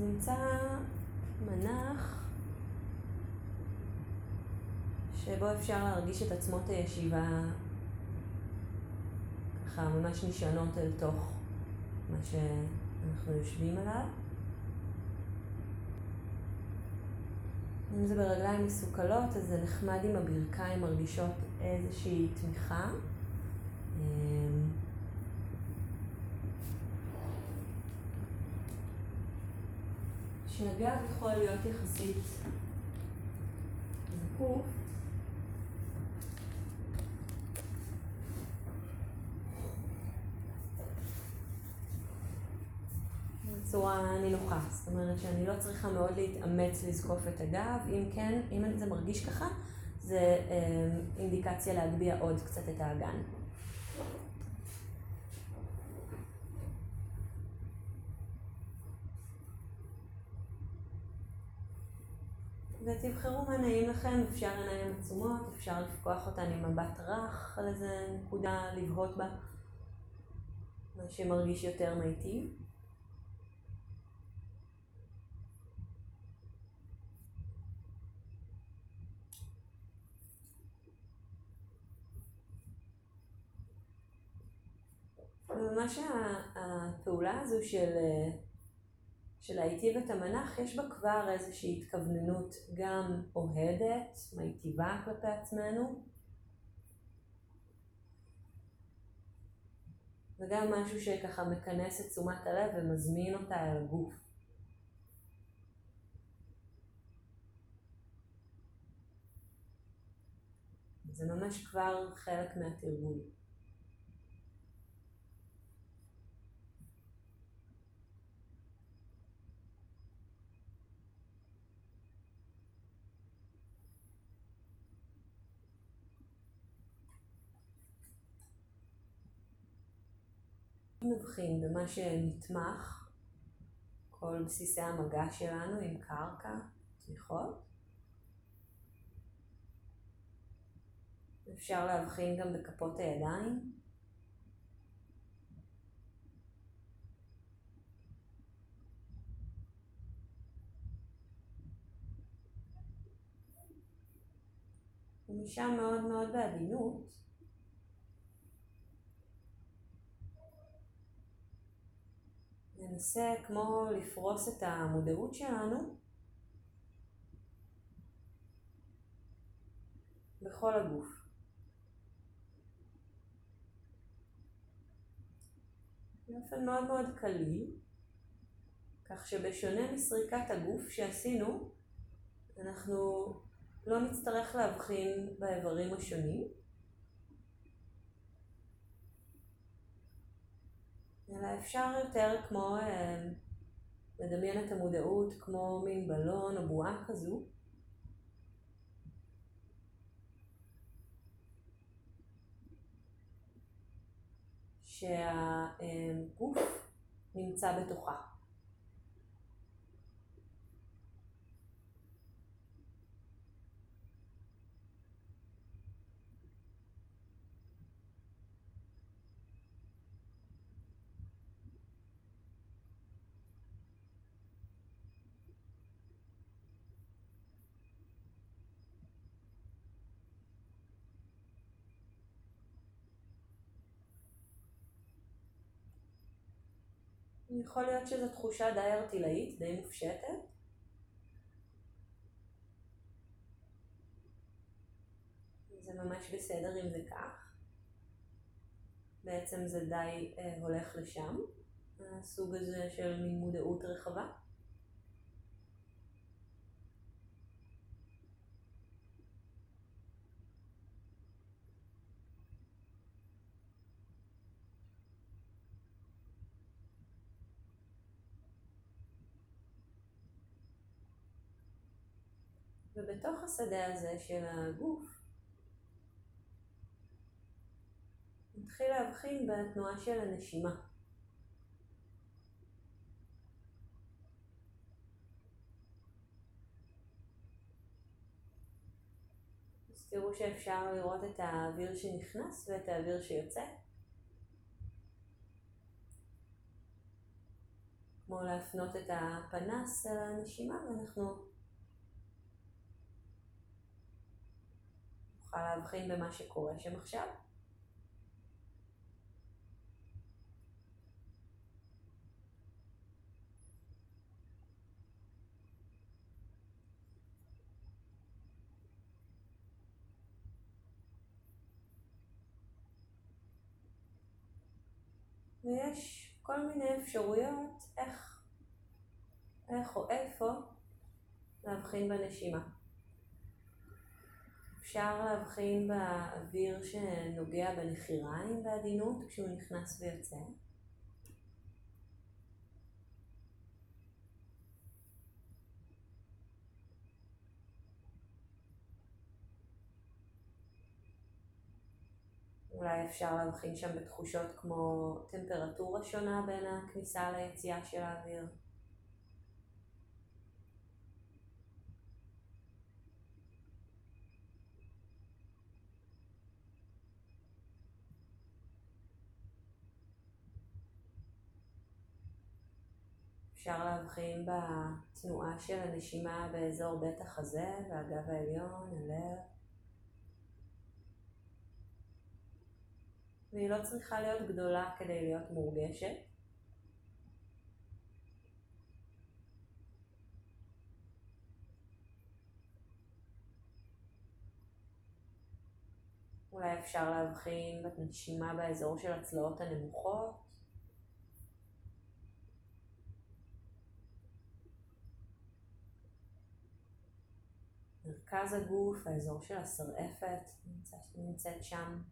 נמצא מנח שבו אפשר להרגיש את עצמות הישיבה ככה ממש נשענות אל תוך מה שאנחנו יושבים עליו. אם זה ברגליים מסוכלות, אז זה נחמד אם הברכיים מרגישות איזושהי תמיכה. שהגב יכול להיות יחסית זקוף. בצורה נינוחה. זאת אומרת שאני לא צריכה מאוד להתאמץ לזקוף את הגב, אם כן, אם זה מרגיש ככה, זה אמ, אינדיקציה להגביה עוד קצת את האגן. ותבחרו מה נעים לכם, אפשר עיניים עצומות, אפשר לפקוח אותן עם מבט רך על איזה נקודה לבהות בה, מה שמרגיש יותר מיטיב. ממש הפעולה הזו של, של להיטיב את המנח, יש בה כבר איזושהי התכווננות גם אוהדת, מיטיבה כלפי עצמנו, וגם משהו שככה מכנס את תשומת הלב ומזמין אותה אל הגוף. זה ממש כבר חלק מהתרגול. נבחין במה שנתמך, כל בסיסי המגע שלנו עם קרקע, תמיכות. אפשר להבחין גם בכפות הידיים. ומשם מאוד מאוד בעדינות ננסה כמו לפרוס את המודעות שלנו. בכל הגוף. באופן מאוד מאוד קליל, כך שבשונה מסריקת הגוף שעשינו, אנחנו לא נצטרך להבחין באיברים השונים, אלא אפשר יותר כמו אה, לדמיין את המודעות כמו מין בלון או בועה כזו. שהגוף נמצא בתוכה. יכול להיות שזו תחושה די ארטילאית, די מופשטת. זה ממש בסדר אם זה כך. בעצם זה די אה, הולך לשם, הסוג הזה של מין מודעות רחבה. ובתוך השדה הזה של הגוף, נתחיל להבחין בתנועה של הנשימה. אז תראו שאפשר לראות את האוויר שנכנס ואת האוויר שיוצא. כמו להפנות את הפנס אל הנשימה ואנחנו נוכל להבחין במה שקורה שם עכשיו. ויש כל מיני אפשרויות איך, איך או איפה להבחין בנשימה. אפשר להבחין באוויר שנוגע בנחיריים בעדינות כשהוא נכנס ויוצא. אולי אפשר להבחין שם בתחושות כמו טמפרטורה שונה בין הכניסה ליציאה של האוויר. אפשר להבחין בתנועה של הנשימה באזור בית החזה והגב העליון, הלב. והיא לא צריכה להיות גדולה כדי להיות מורגשת. אולי אפשר להבחין בנשימה באזור של הצלעות הנמוכות. מרכז הגוף, האזור של השרעפת, נמצאת שם.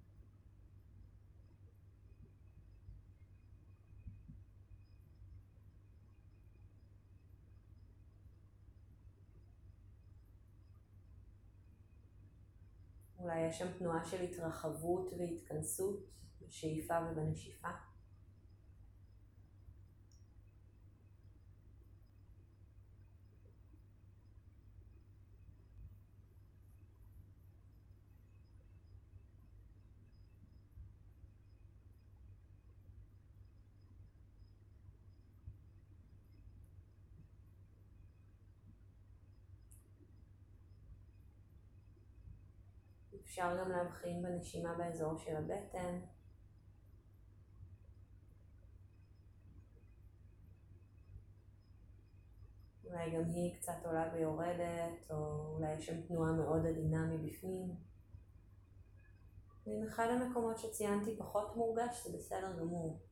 אולי יש שם תנועה של התרחבות והתכנסות בשאיפה ובנשיפה. אפשר גם להבחין בנשימה באזור של הבטן. אולי גם היא קצת עולה ויורדת, או אולי יש שם תנועה מאוד עדינה מבפנים. ואם אחד המקומות שציינתי פחות מורגש, זה בסדר גמור.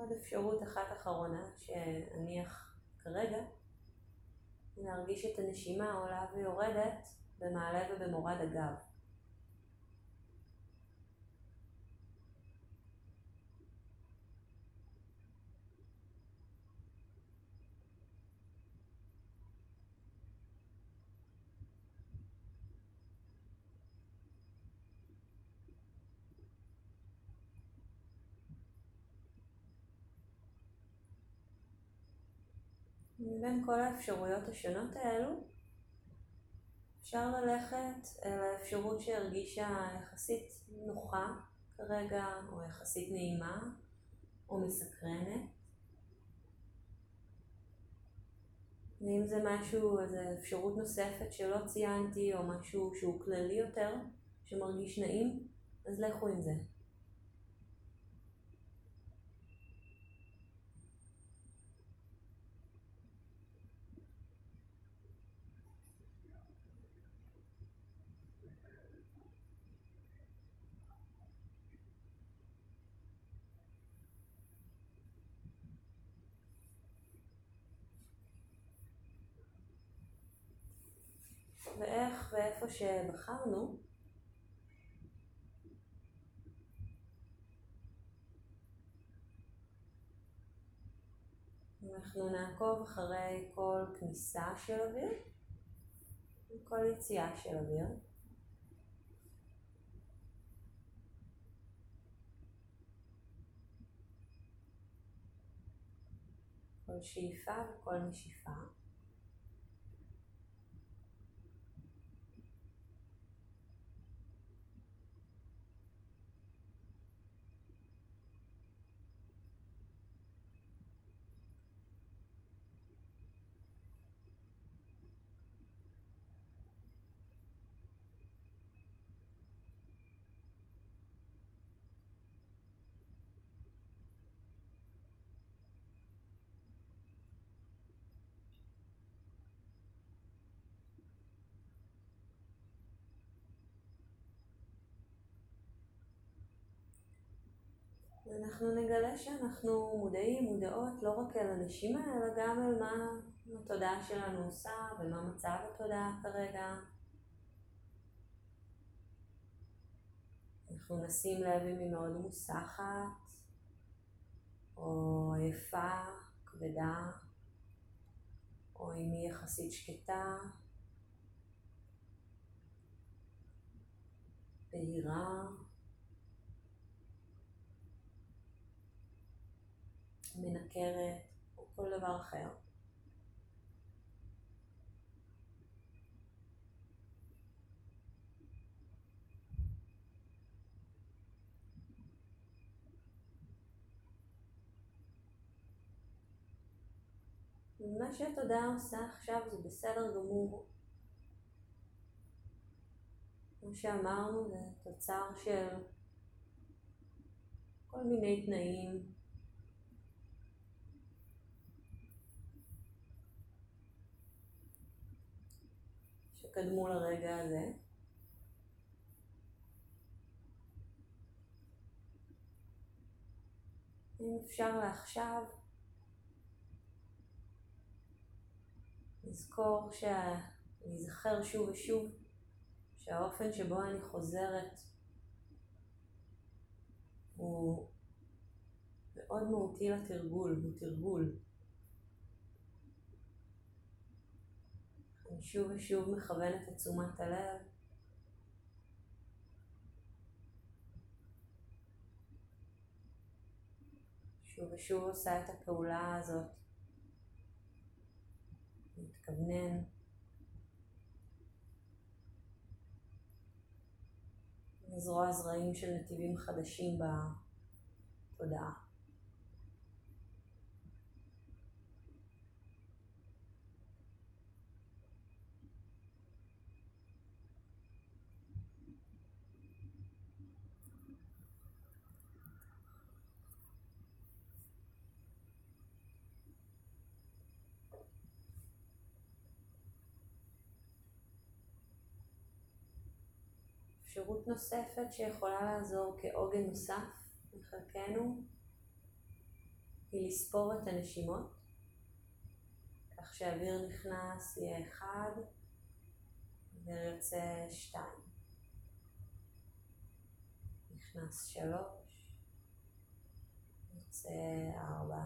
עוד אפשרות אחת אחרונה שאניח כרגע, להרגיש את הנשימה עולה ויורדת במעלה ובמורד הגב. מבין כל האפשרויות השונות האלו, אפשר ללכת אל האפשרות שהרגישה יחסית נוחה כרגע, או יחסית נעימה, או מסקרנת. ואם זה משהו, איזו אפשרות נוספת שלא ציינתי, או משהו שהוא כללי יותר, שמרגיש נעים, אז לכו עם זה. ואיך ואיפה שבחרנו, אנחנו נעקוב אחרי כל כניסה של אוויר וכל יציאה של אוויר. כל שאיפה וכל נשיפה. אנחנו נגלה שאנחנו מודעים, מודעות, לא רק אל הנשימה, אלא גם אל מה התודעה שלנו עושה ומה מצב התודעה כרגע. אנחנו נשים לב אם היא מאוד מוסחת, או עייפה, כבדה, או אם היא יחסית שקטה, בהירה. מנקרת או כל דבר אחר. מה שהתודעה עושה עכשיו זה בסדר גמור. כמו שאמרנו, זה תוצר של כל מיני תנאים שקדמו לרגע הזה. אם אפשר לעכשיו לזכור, שה... להיזכר שוב ושוב שהאופן שבו אני חוזרת הוא מאוד מהותי לתרגול, הוא תרגול. שוב ושוב מכוונת את תשומת הלב. שוב ושוב עושה את הפעולה הזאת. מתכוונן. לזרוע זרעים של נתיבים חדשים בתודעה. אפשרות נוספת שיכולה לעזור כעוגן נוסף לחלקנו היא לספור את הנשימות, כך שהאוויר נכנס יהיה אחד ויוצא שתיים. נכנס שלוש, יוצא ארבע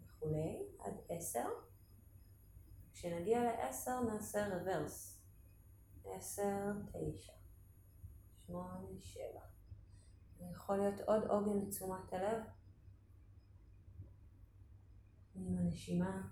וכולי, עד עשר. כשנגיע לעשר נעשה רוורס. עשר, תשע. שמונה, שבע. זה יכול להיות עוד עוגן לתשומת הלב עם הנשימה.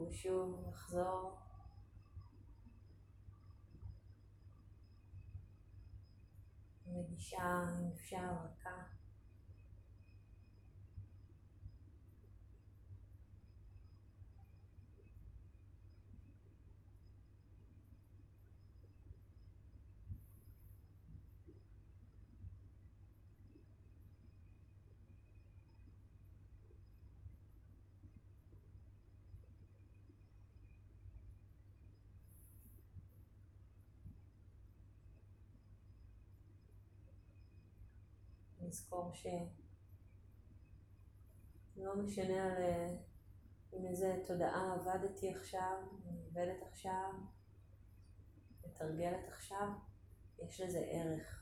ושוב נחזור. נגישה, אם אפשר, רכה. לזכור שלא משנה על עם איזה תודעה עבדתי עכשיו, עובדת עכשיו, מתרגלת עכשיו, יש לזה ערך.